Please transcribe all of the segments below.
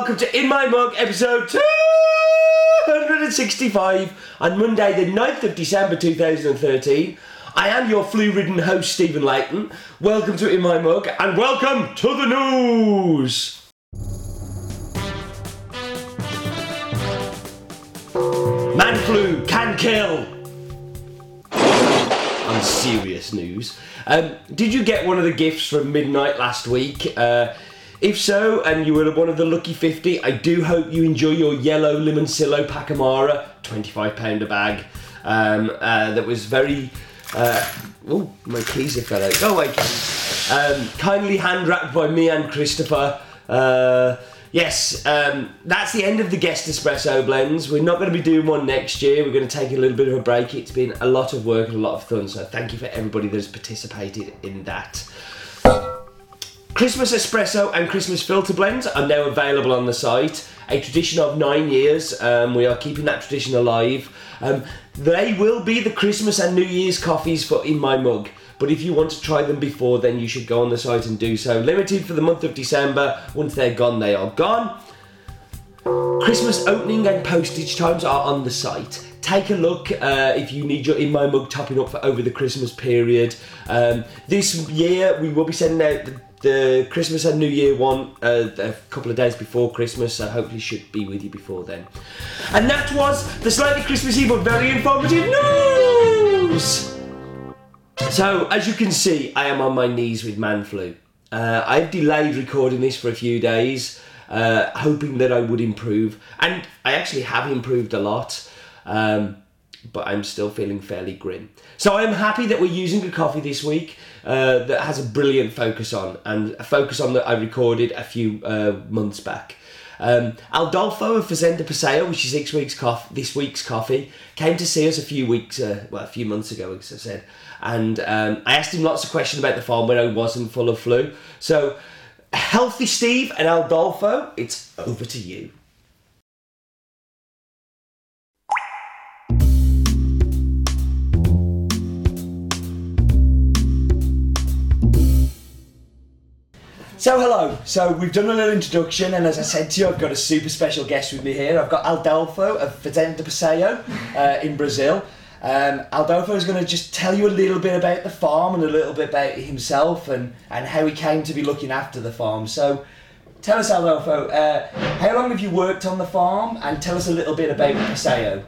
welcome to In My Mug, episode 265 on Monday, the 9th of December 2013. I am your flu ridden host, Stephen Leighton. Welcome to In My Mug, and welcome to the news. Man flu can kill. On serious news, um, did you get one of the gifts from midnight last week? Uh, if so, and you were one of the lucky 50, I do hope you enjoy your yellow Limoncillo Pacamara, £25 a bag. Um, uh, that was very. Uh, oh, my keys have fell out. Go away. Um, kindly hand wrapped by me and Christopher. Uh, yes, um, that's the end of the guest espresso blends. We're not going to be doing one next year. We're going to take a little bit of a break. It's been a lot of work and a lot of fun, so thank you for everybody that has participated in that. Christmas espresso and Christmas filter blends are now available on the site. A tradition of nine years. Um, we are keeping that tradition alive. Um, they will be the Christmas and New Year's coffees for in my mug. But if you want to try them before, then you should go on the site and do so. Limited for the month of December. Once they're gone, they are gone. Christmas opening and postage times are on the site. Take a look uh, if you need your in my mug topping up for over the Christmas period. Um, this year we will be sending out the, the Christmas and New Year one uh, a couple of days before Christmas, so hopefully should be with you before then. And that was the slightly Christmassy but very informative news. So as you can see, I am on my knees with man flu. Uh, I've delayed recording this for a few days, uh, hoping that I would improve, and I actually have improved a lot. Um, but I'm still feeling fairly grim. So I'm happy that we're using a coffee this week uh, that has a brilliant focus on, and a focus on that I recorded a few uh, months back. Um, Aldolfo of Fazenda Paseo, which is this week's, coffee, this week's coffee, came to see us a few weeks, uh, well, a few months ago, as I said, and um, I asked him lots of questions about the farm when I wasn't full of flu. So, healthy Steve and Aldolfo, it's over to you. So hello. So we've done a little introduction, and as I said to you, I've got a super special guest with me here. I've got Aldolfo of Fazenda Paseo uh, in Brazil. Um, Aldolfo is going to just tell you a little bit about the farm and a little bit about himself and, and how he came to be looking after the farm. So tell us, Aldolfo, uh, how long have you worked on the farm, and tell us a little bit about Paseo.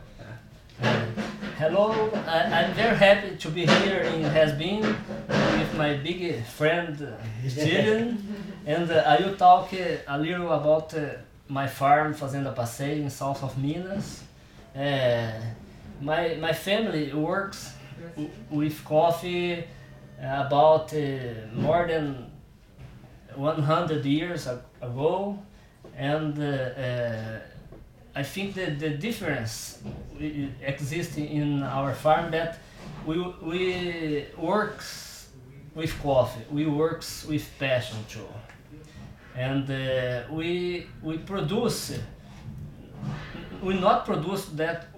Hello, I, I'm very happy to be here in Has Bean with my big friend uh, and uh, I will talk uh, a little about uh, my farm Fazenda Passeio in south of Minas. Uh, my, my family works with coffee about more than 100 years ago, and I think that the difference exists in our farm that we we works with coffee, we works with passion too, and uh, we we produce. We not produce that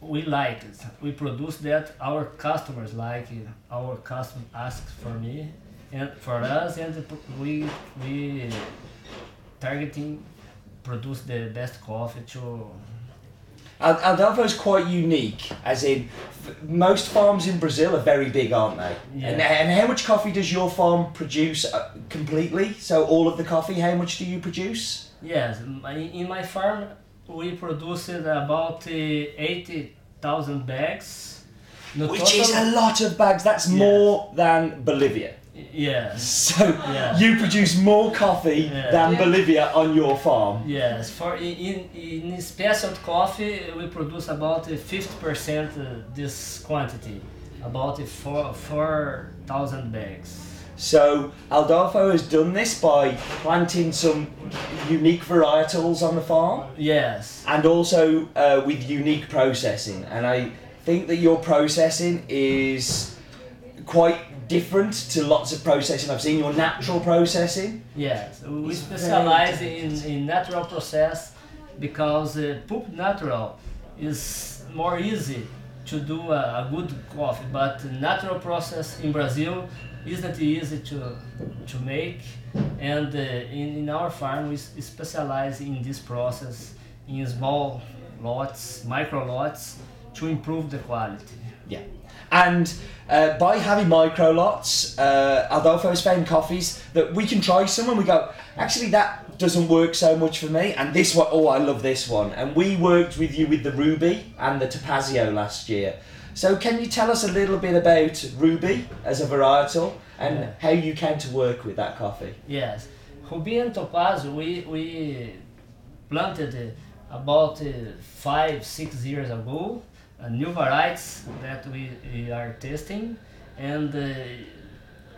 we like it. We produce that our customers like it. Our customer asks for me and for us, and we we targeting produce the best coffee to Al- Aldolfo's quite unique, as in f- most farms in Brazil are very big, aren't they? Yeah. And, and how much coffee does your farm produce uh, completely? So all of the coffee, how much do you produce? yes in my farm we produced about uh, 80,000 bags No Which is a lot of bags. That's Yes. more than Bolivia. Yes So Yeah. you produce more coffee Yeah. than Yeah. Bolivia on your farm. yes for in in, in special coffee we produce about 50% uh, this quantity about uh, four 4,000 bags So Aldolfo has done this by planting some unique varietals on the farm. yes and also uh, with unique processing. And I think that your processing is quite different to lots of processing I've seen. Your natural processing. Yes, we It's specialize in, in natural process because uh, pulp natural is more easy to do a, a good coffee, but natural process in Brazil isn't easy to to make, and uh, in, in our farm we specialize in this process in small lots, micro lots, to improve the quality. And uh, by having micro lots, uh, Adolfo has found coffees that we can try some and we go, actually, that doesn't work so much for me. And this one, oh, I love this one. And we worked with you with the Ruby and the Topazio last year. So, can you tell us a little bit about Ruby as a varietal and Yeah. how you came to work with that coffee? Yes, Ruby and Topaz we we planted about uh, five six years ago, new varieties that we, we are testing, and uh,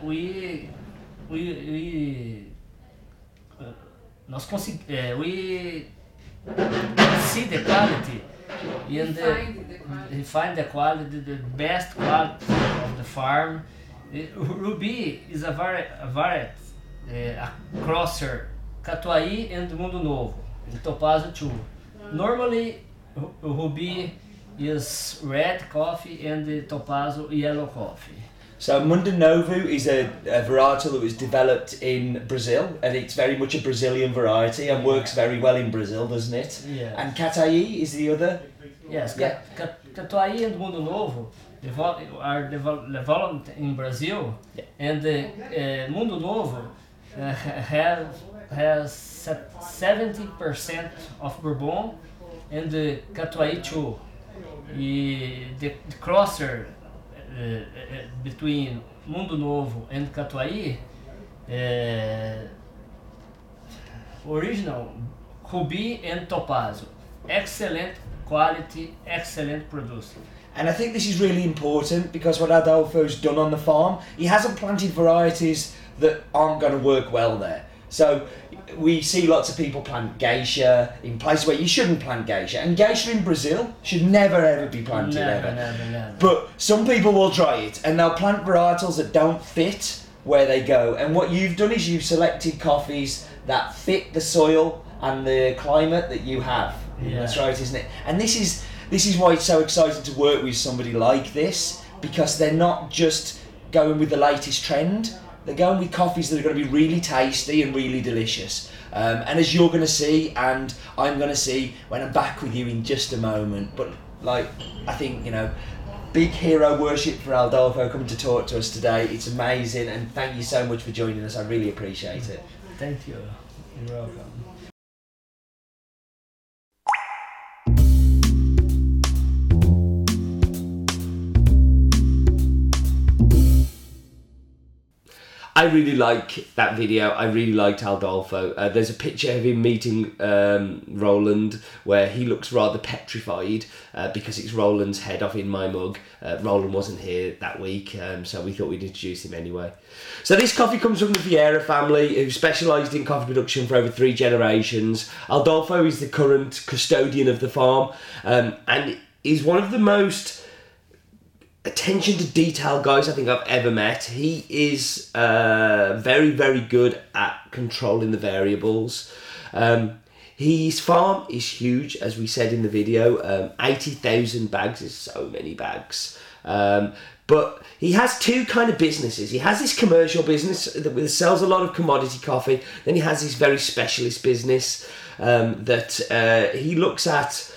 we we we uh, nós consegui, uh, we see the quality and the, Find the quality. they find the quality, the best quality of the farm. Uh, Ruby is a variety, a variety, uh, a crosser, Catuai and Mundo Novo, and Topazio too. Normally, Ru- Ruby is red coffee and the Topazio yellow coffee. So Mundo Novo is a, a varietal that was developed in Brazil, and it's very much a Brazilian variety and works very well in Brazil, doesn't it? Yeah. And Catuai is the other. Yes, Yeah. Ca- Ca- Catuai and Mundo Novo are developed in Brazil, Yeah. and uh, uh, Mundo Novo uh, have has seventy percent of bourbon, and the Catuai too. E the, the crosser uh, between Mundo Novo and Catuai, uh, original Ruby and Topazio, excellent quality, excellent producer. And I think this is really important because what Adolfo's done on the farm, he hasn't planted varieties that aren't going to work well there. So we see lots of people plant geisha in places where you shouldn't plant geisha, and geisha in Brazil should never ever be planted Never, ever. never, never. But some people will try it and they'll plant varietals that don't fit where they go. And what you've done is you've selected coffees that fit the soil and the climate that you have. Yeah. That's right, isn't it? And this is this is why it's so exciting to work with somebody like this because they're not just going with the latest trend. They're going with coffees that are going to be really tasty and really delicious. Um, and as you're going to see, and I'm going to see when I'm back with you in just a moment. But like, I think you know, big hero worship for Aldolfo coming to talk to us today. It's amazing, and thank you so much for joining us. I really appreciate it. Thank you. You're welcome. I really like that video. I really liked Aldolfo. Uh, there's a picture of him meeting um, Roland where he looks rather petrified uh, because it's Roland's head off in my mug. Uh, Roland wasn't here that week, um, so we thought we'd introduce him anyway. So this coffee comes from the Vieira family, who specialised in coffee production for over three generations. Aldolfo is the current custodian of the farm, um, and is one of the most attention to detail guys I think I've ever met. He is uh, very, very good at controlling the variables. Um, his farm is huge, as we said in the video. Um, 80,000 bags is so many bags. Um, but he has two kind of businesses. He has this commercial business that sells a lot of commodity coffee. Then he has this very specialist business um, that uh, he looks at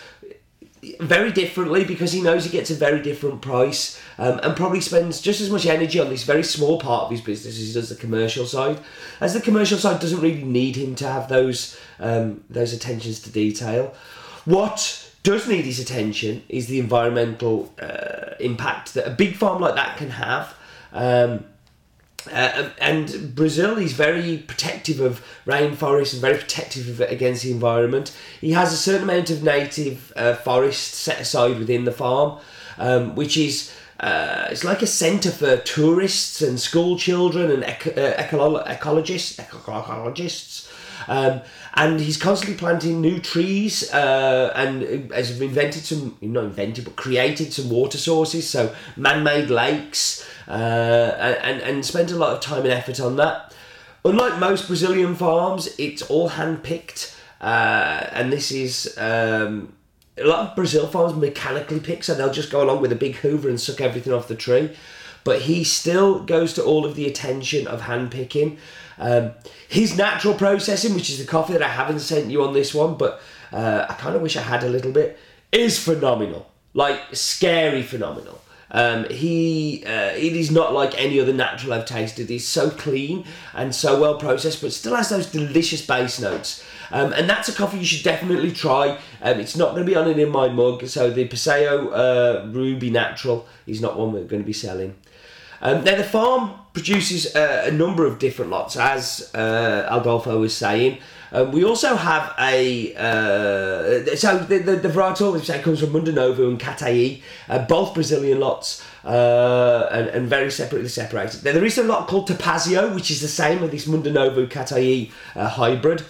very differently because he knows he gets a very different price um, and probably spends just as much energy on this very small part of his business as he does the commercial side. As the commercial side doesn't really need him to have those um, those attentions to detail. What does need his attention is the environmental uh, impact that a big farm like that can have. Um, uh, and Brazil is very protective of rainforests and very protective of it against the environment. He has a certain amount of native uh, forest set aside within the farm, um, which is uh, it's like a centre for tourists and school children and eco- uh, ecolo- ecologists. Ecologists. Um, and he's constantly planting new trees uh, and has invented some, not invented, but created some water sources, so man made lakes, uh, and, and spent a lot of time and effort on that. Unlike most Brazilian farms, it's all hand picked, uh, and this is um, a lot of Brazil farms mechanically pick, so they'll just go along with a big hoover and suck everything off the tree. But he still goes to all of the attention of hand picking. Um, his natural processing, which is the coffee that I haven't sent you on this one, but uh, I kind of wish I had a little bit, is phenomenal. Like, scary phenomenal. Um, he uh, it is not like any other natural I've tasted. He's so clean and so well processed, but still has those delicious base notes. Um, and that's a coffee you should definitely try. Um, it's not going to be on it in my mug, so the Paseo uh, Ruby Natural is not one we're going to be selling. Um, now the farm produces uh, a number of different lots, as uh, was saying. Um, we also have a uh, so the the, the varietal say comes from Mundo Novo and Catuai, uh, both Brazilian lots uh, and, and very separately separated. There is a lot called Topázio, which is the same as this Mundo Novo Catuai uh, hybrid,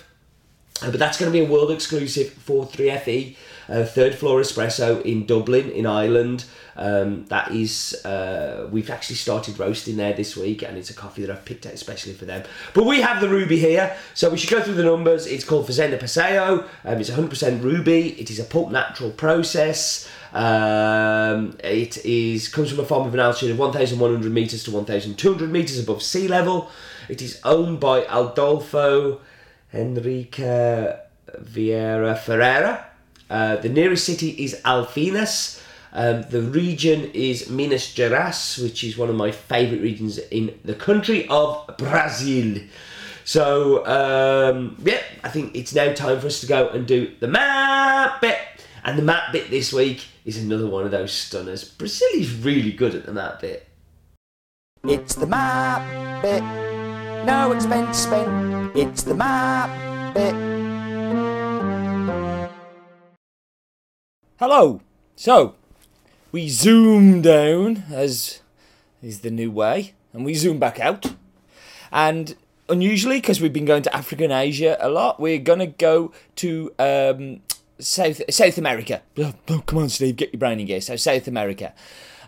but that's going to be a world exclusive for 3FE. Uh, third floor espresso in Dublin in Ireland. Um, that is, uh, we've actually started roasting there this week, and it's a coffee that I've picked out especially for them. But we have the Ruby here, so we should go through the numbers. It's called Fazenda Paseo. Um, it's 100% Ruby. It is a pulp natural process. Um, it is comes from a farm of an altitude of 1,100 meters to 1,200 meters above sea level. It is owned by Adolfo Enrique Vieira Ferreira. Uh, the nearest city is Alfenas. Um, the region is Minas Gerais, which is one of my favourite regions in the country of Brazil. So, um, yeah, I think it's now time for us to go and do the map bit. And the map bit this week is another one of those stunners. Brazil is really good at the map bit. It's the map bit. No expense spent. It's the map bit. Hello. So, we zoom down, as is the new way, and we zoom back out. And unusually, because we've been going to Africa and Asia a lot, we're going to go to um, South South America. Oh, come on, Steve, get your brain in gear. So, South America.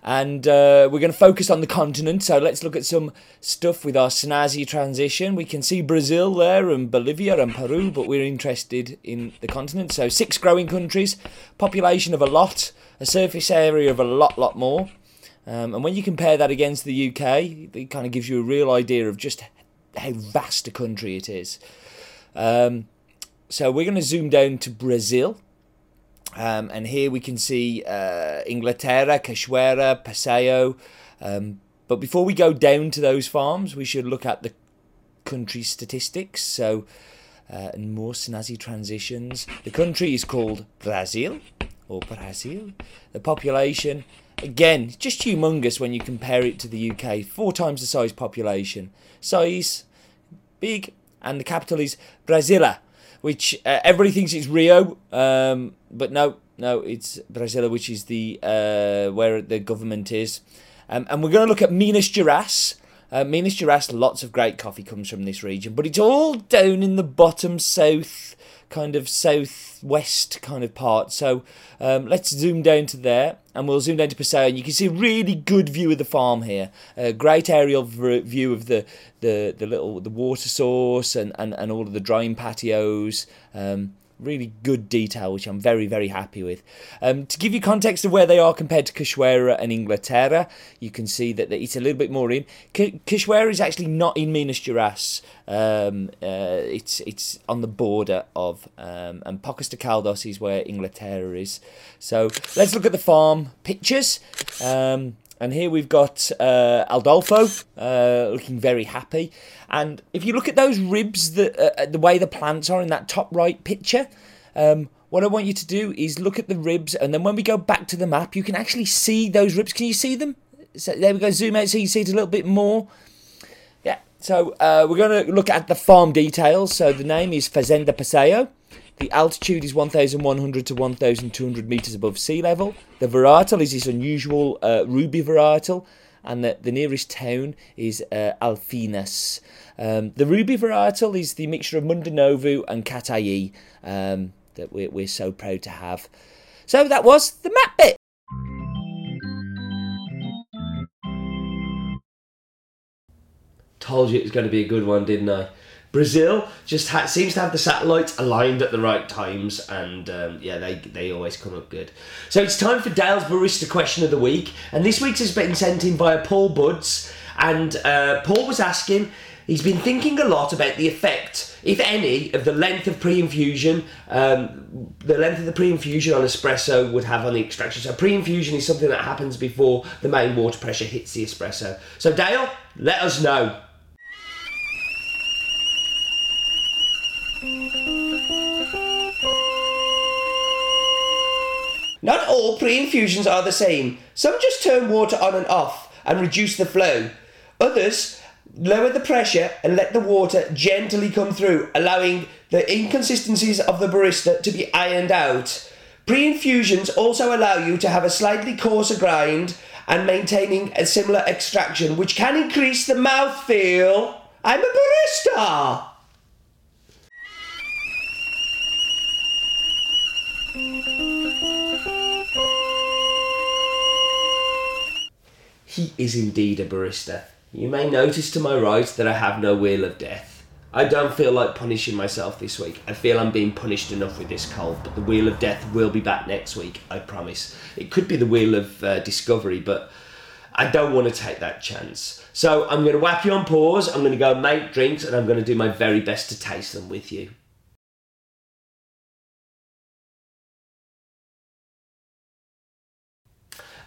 And uh, we're going to focus on the continent. So let's look at some stuff with our snazzy transition. We can see Brazil there and Bolivia and Peru, but we're interested in the continent. So six growing countries, population of a lot, a surface area of a lot, lot more. Um, and when you compare that against the UK, it kind of gives you a real idea of just how vast a country it is. Um, so we're going to zoom down to Brazil. Um, and here we can see uh, Inglaterra, Cachoeira, Paseo. Um, but before we go down to those farms, we should look at the country statistics. So, uh, and more snazzy transitions. The country is called Brazil, or Brazil. The population, again, just humongous when you compare it to the UK. Four times the size population. Size, big, and the capital is Brasilia which uh, everybody thinks it's Rio, um, but no, no, it's Brasilia, which is the uh, where the government is. Um, and we're going to look at Minas Gerais. Uh, Minas Gerais, lots of great coffee comes from this region, but it's all down in the bottom south, kind of southwest kind of part. So um, let's zoom down to there, and we'll zoom down to Paseo, and you can see a really good view of the farm here. A great aerial view of the, the, the little the water source and, and, and all of the drying patios. Um, really good detail, which I'm very, very happy with. Um, to give you context of where they are compared to Cachoeira and Inglaterra, you can see that it's a little bit more in. Cachoeira is actually not in Minas Gerais. Um, uh, it's it's on the border of, um, and Pocos de Caldas is where Inglaterra is. So let's look at the farm pictures. Um, and here we've got uh, Adolfo uh, looking very happy. And if you look at those ribs, the, uh, the way the plants are in that top right picture, um, what I want you to do is look at the ribs. And then when we go back to the map, you can actually see those ribs. Can you see them? So there we go, zoom out so you see it a little bit more. Yeah, so uh, we're going to look at the farm details. So the name is Fazenda Paseo. The altitude is 1,100 to 1,200 meters above sea level. The varietal is this unusual uh, ruby varietal, and the, the nearest town is uh, Alfenas. Um, the ruby varietal is the mixture of Mundo Novo and Catuai um, that we're, we're so proud to have. So that was the map bit. Told you it was going to be a good one, didn't I? Brazil just ha- seems to have the satellites aligned at the right times, and um, yeah, they they always come up good. So it's time for Dale's barista question of the week, and this week's has been sent in via Paul Buds, and uh, Paul was asking. He's been thinking a lot about the effect, if any, of the length of pre-infusion, um, the length of the pre-infusion on espresso would have on the extraction. So pre-infusion is something that happens before the main water pressure hits the espresso. So Dale, let us know. Not all pre-infusions are the same. Some just turn water on and off and reduce the flow. Others lower the pressure and let the water gently come through, allowing the inconsistencies of the barista to be ironed out. Pre-infusions also allow you to have a slightly coarser grind and maintaining a similar extraction, which can increase the mouthfeel. I'm a barista! He is indeed a barista. You may notice to my right that I have no wheel of death. I don't feel like punishing myself this week. I feel I'm being punished enough with this cold, but the wheel of death will be back next week, I promise. It could be the wheel of uh, discovery, but I don't want to take that chance. So I'm going to whack you on pause, I'm going to go make drinks, and I'm going to do my very best to taste them with you.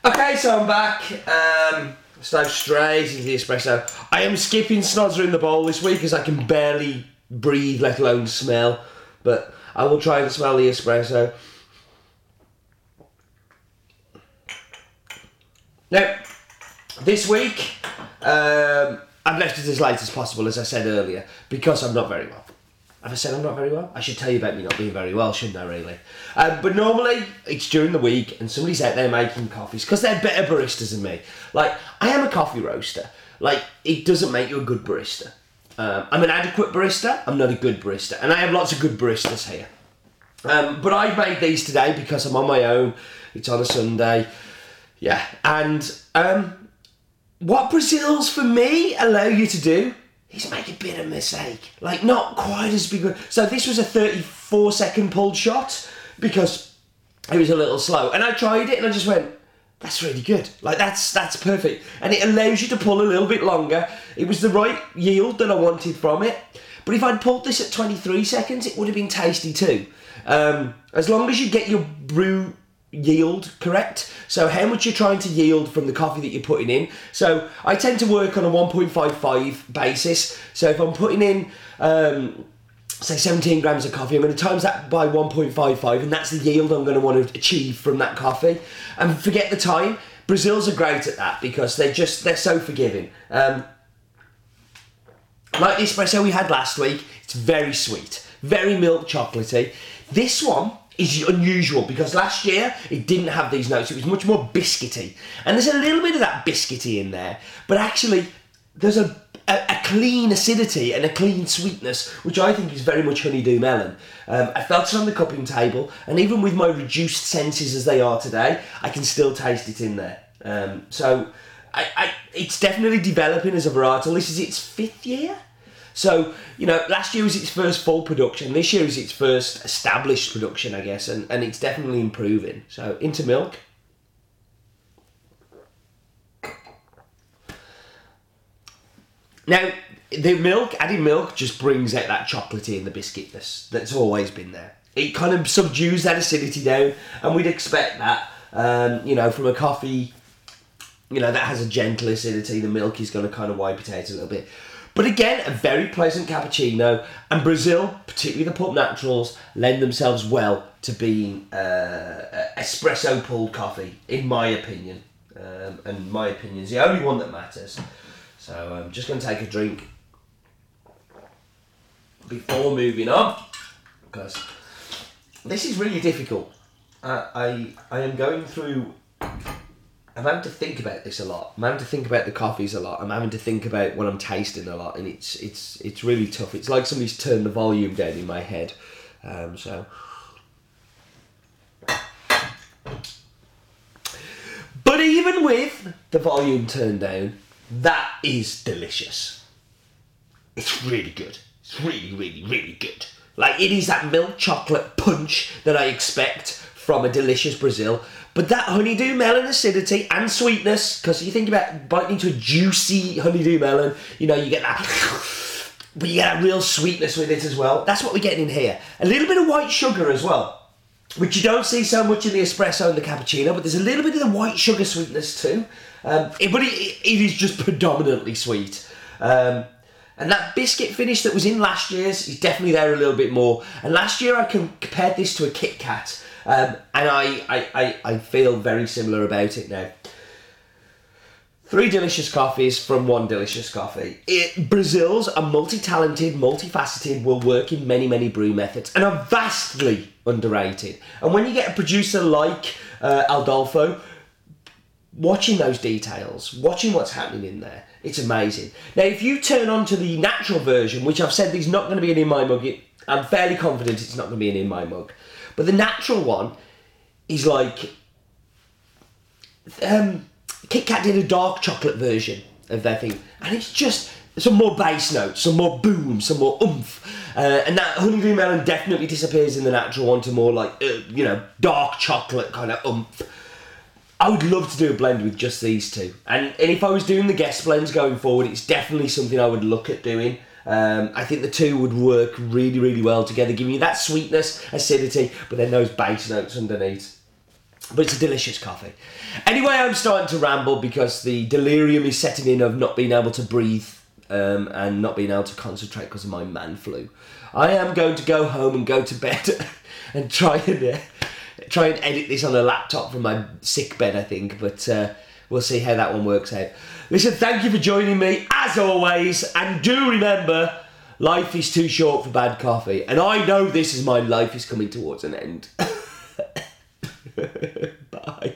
Okay, so I'm back. Um, let's straight into the espresso. I am skipping snozzer in the bowl this week because I can barely breathe, let alone smell. But I will try and smell the espresso. Now, this week, um, I've left it as late as possible, as I said earlier, because I'm not very well. Have I said I'm not very well? I should tell you about me not being very well, shouldn't I, really? Um, but normally, it's during the week and somebody's out there making coffees because they're better baristas than me. Like, I am a coffee roaster. Like, it doesn't make you a good barista. Um, I'm an adequate barista, I'm not a good barista. And I have lots of good baristas here. Um, but I've made these today because I'm on my own. It's on a Sunday. Yeah. And um, what Brazil's for me allow you to do is make a bit of mistake. Like not quite as big. So this was a 34 second pulled shot because it was a little slow. And I tried it and I just went, that's really good. Like that's that's perfect. And it allows you to pull a little bit longer. It was the right yield that I wanted from it. But if I'd pulled this at 23 seconds, it would have been tasty too. Um, as long as you get your brew yield correct. So how much you're trying to yield from the coffee that you're putting in. So I tend to work on a 1.55 basis. So if I'm putting in um, say 17 grams of coffee, I'm going to times that by 1.55 and that's the yield I'm going to want to achieve from that coffee. And forget the time. Brazils are great at that because they're just they're so forgiving. Um, like the espresso we had last week, it's very sweet, very milk chocolatey. This one is unusual because last year it didn't have these notes. It was much more biscuity, and there's a little bit of that biscuity in there, but actually there's a a, a clean acidity and a clean sweetness, which I think is very much honeydew melon. Um, I felt it on the cupping table, and even with my reduced senses as they are today, I can still taste it in there. Um, so I, I, it's definitely developing as a varietal. This is its fifth year. So, you know, last year was its first full production. This year is its first established production, I guess, and, and it's definitely improving. So, into milk. Now, the milk, adding milk just brings out that chocolatey and the biscuitness that's always been there. It kind of subdues that acidity down, and we'd expect that, um, you know, from a coffee, you know, that has a gentle acidity. The milk is going to kind of wipe it out a little bit. But again, a very pleasant cappuccino, and Brazil, particularly the Pulp Naturals, lend themselves well to being uh, espresso pulled coffee, in my opinion. Um, and my opinion is the only one that matters. So I'm just going to take a drink before moving on, because this is really difficult. Uh, I I am going through I'm having to think about this a lot. I'm having to think about the coffees a lot. I'm having to think about what I'm tasting a lot, and it's it's it's really tough. It's like somebody's turned the volume down in my head. Um, so, but even with the volume turned down, that is delicious. It's really good. It's It's really, really, really good. Like it is that milk chocolate punch that I expect from a delicious Brazil. But that honeydew melon acidity and sweetness, because you think about biting into a juicy honeydew melon, you know, you get that but you get that real sweetness with it as well. That's what we're getting in here. A little bit of white sugar as well, which you don't see so much in the espresso and the cappuccino, but there's a little bit of the white sugar sweetness too. Um, but it, it is just predominantly sweet. Um, and that biscuit finish that was in last year's is definitely there a little bit more. And last year I compared this to a Kit Kat, um, and I, I, I, I feel very similar about it now. Three delicious coffees from one delicious coffee. It, Brazils are multi-talented, multifaceted, will work in many, many brew methods, and are vastly underrated. And when you get a producer like uh, Aldolfo, watching those details, watching what's happening in there, it's amazing. Now, if you turn on to the natural version, which I've said is not going to be in my mug, I'm fairly confident it's not going to be in my mug, but the natural one is like um, Kit Kat did a dark chocolate version of their thing, and it's just some more bass notes, some more boom, some more oomph, uh, and that honeydew melon definitely disappears in the natural one to more like uh, you know dark chocolate kind of oomph. I would love to do a blend with just these two, and and if I was doing the guest blends going forward, it's definitely something I would look at doing. Um, I think the two would work really, really well together, giving you that sweetness, acidity, but then those base notes underneath but it's a delicious coffee. Anyway, I'm starting to ramble because the delirium is setting in of not being able to breathe um, and not being able to concentrate because of my man flu. I am going to go home and go to bed and try and uh, try and edit this on a laptop from my sick bed, I think. But uh, we'll see how that one works out. Listen, thank you for joining me as always, and do remember. Life is too short for bad coffee, and I know this is my life is coming towards an end. Bye.